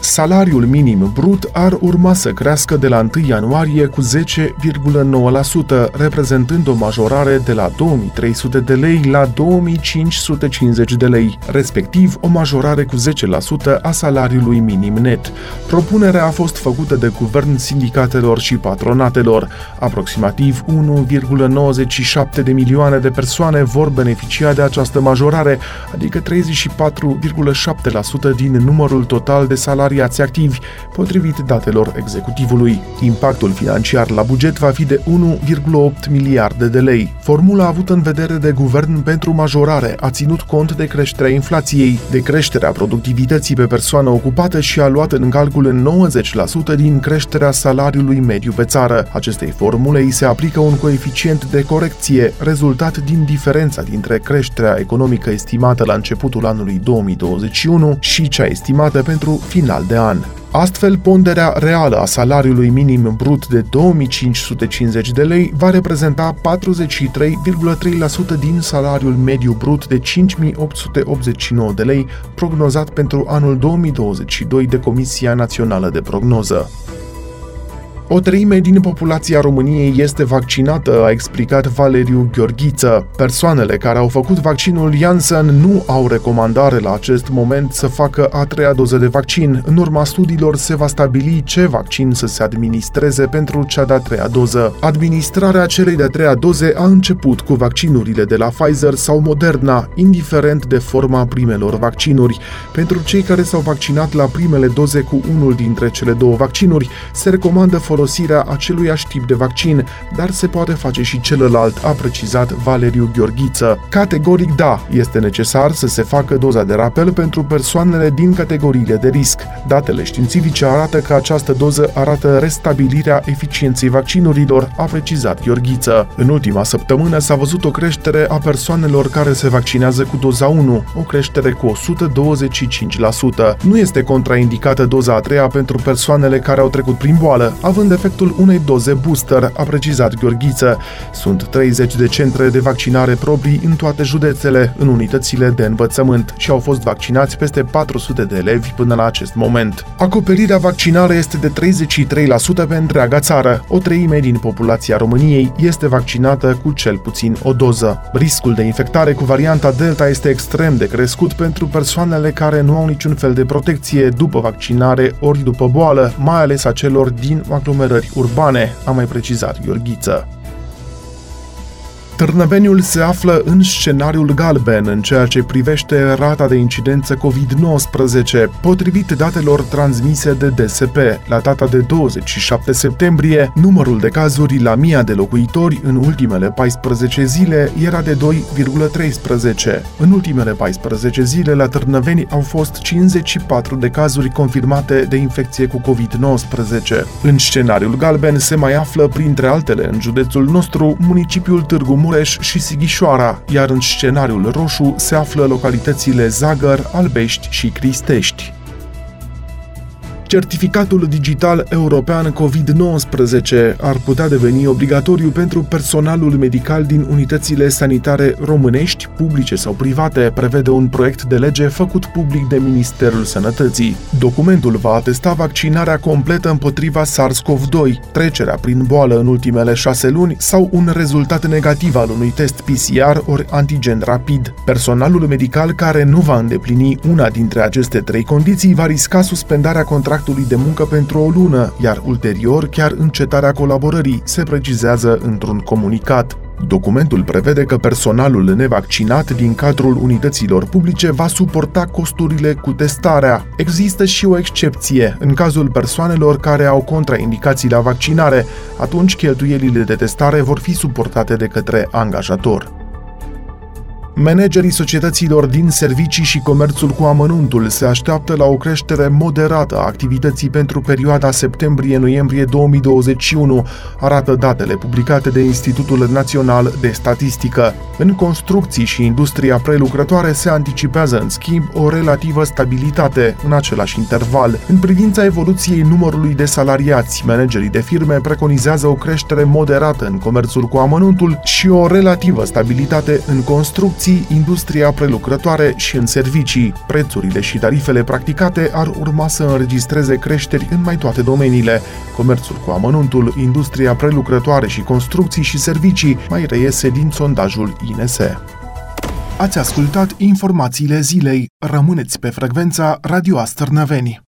salariul minim brut ar urma să crească de la 1 ianuarie cu 10,9%, reprezentând o majorare de la 2300 de lei la 2550 de lei, respectiv o majorare cu 10% a salariului minim net. Propunerea a fost făcută de guvern sindicatelor și patronatelor. Aproximativ 1,97 de milioane de persoane vor beneficia de această majorare, adică 34,7% din numărul total de salarii salariați activi, potrivit datelor executivului. Impactul financiar la buget va fi de 1,8 miliarde de lei. Formula avută în vedere de guvern pentru majorare a ținut cont de creșterea inflației, de creșterea productivității pe persoană ocupată și a luat în calcul în 90% din creșterea salariului mediu pe țară. Acestei formule îi se aplică un coeficient de corecție, rezultat din diferența dintre creșterea economică estimată la începutul anului 2021 și cea estimată pentru final de an. Astfel, ponderea reală a salariului minim brut de 2550 de lei va reprezenta 43,3% din salariul mediu brut de 5889 de lei prognozat pentru anul 2022 de Comisia Națională de Prognoză. O treime din populația României este vaccinată, a explicat Valeriu Gheorghiță. Persoanele care au făcut vaccinul Janssen nu au recomandare la acest moment să facă a treia doză de vaccin. În urma studiilor se va stabili ce vaccin să se administreze pentru cea de-a treia doză. Administrarea celei de-a treia doze a început cu vaccinurile de la Pfizer sau Moderna, indiferent de forma primelor vaccinuri. Pentru cei care s-au vaccinat la primele doze cu unul dintre cele două vaccinuri, se recomandă folosirea folosirea aceluiași tip de vaccin, dar se poate face și celălalt, a precizat Valeriu Gheorghiță. Categoric da, este necesar să se facă doza de rapel pentru persoanele din categoriile de risc. Datele științifice arată că această doză arată restabilirea eficienței vaccinurilor, a precizat Gheorghiță. În ultima săptămână s-a văzut o creștere a persoanelor care se vaccinează cu doza 1, o creștere cu 125%. Nu este contraindicată doza a treia pentru persoanele care au trecut prin boală, având având efectul unei doze booster, a precizat Gheorghiță. Sunt 30 de centre de vaccinare proprii în toate județele, în unitățile de învățământ și au fost vaccinați peste 400 de elevi până la acest moment. Acoperirea vaccinală este de 33% pe întreaga țară. O treime din populația României este vaccinată cu cel puțin o doză. Riscul de infectare cu varianta Delta este extrem de crescut pentru persoanele care nu au niciun fel de protecție după vaccinare ori după boală, mai ales a celor din aglomerări aglomerări urbane, a mai precizat Gheorghiță. Târnăveniul se află în scenariul galben în ceea ce privește rata de incidență COVID-19, potrivit datelor transmise de DSP. La data de 27 septembrie, numărul de cazuri la mia de locuitori în ultimele 14 zile era de 2,13. În ultimele 14 zile la Târnăveni au fost 54 de cazuri confirmate de infecție cu COVID-19. În scenariul galben se mai află, printre altele, în județul nostru, municipiul Târgu Mureș și Sighișoara, iar în scenariul roșu se află localitățile Zagăr, Albești și Cristești. Certificatul digital european COVID-19 ar putea deveni obligatoriu pentru personalul medical din unitățile sanitare românești, publice sau private, prevede un proiect de lege făcut public de Ministerul Sănătății. Documentul va atesta vaccinarea completă împotriva SARS-CoV-2, trecerea prin boală în ultimele șase luni sau un rezultat negativ al unui test PCR ori antigen rapid. Personalul medical care nu va îndeplini una dintre aceste trei condiții va risca suspendarea contractului contractului de muncă pentru o lună, iar ulterior chiar încetarea colaborării, se precizează într-un comunicat. Documentul prevede că personalul nevaccinat din cadrul unităților publice va suporta costurile cu testarea. Există și o excepție în cazul persoanelor care au contraindicații la vaccinare, atunci cheltuielile de testare vor fi suportate de către angajator. Managerii societăților din servicii și comerțul cu amănuntul se așteaptă la o creștere moderată a activității pentru perioada septembrie-noiembrie 2021, arată datele publicate de Institutul Național de Statistică. În construcții și industria prelucrătoare se anticipează, în schimb, o relativă stabilitate în același interval. În privința evoluției numărului de salariați, managerii de firme preconizează o creștere moderată în comerțul cu amănuntul și o relativă stabilitate în construcții construcții, industria prelucrătoare și în servicii. Prețurile și tarifele practicate ar urma să înregistreze creșteri în mai toate domeniile. Comerțul cu amănuntul, industria prelucrătoare și construcții și servicii mai reiese din sondajul INS. Ați ascultat informațiile zilei. Rămâneți pe frecvența Radio Astărnăveni.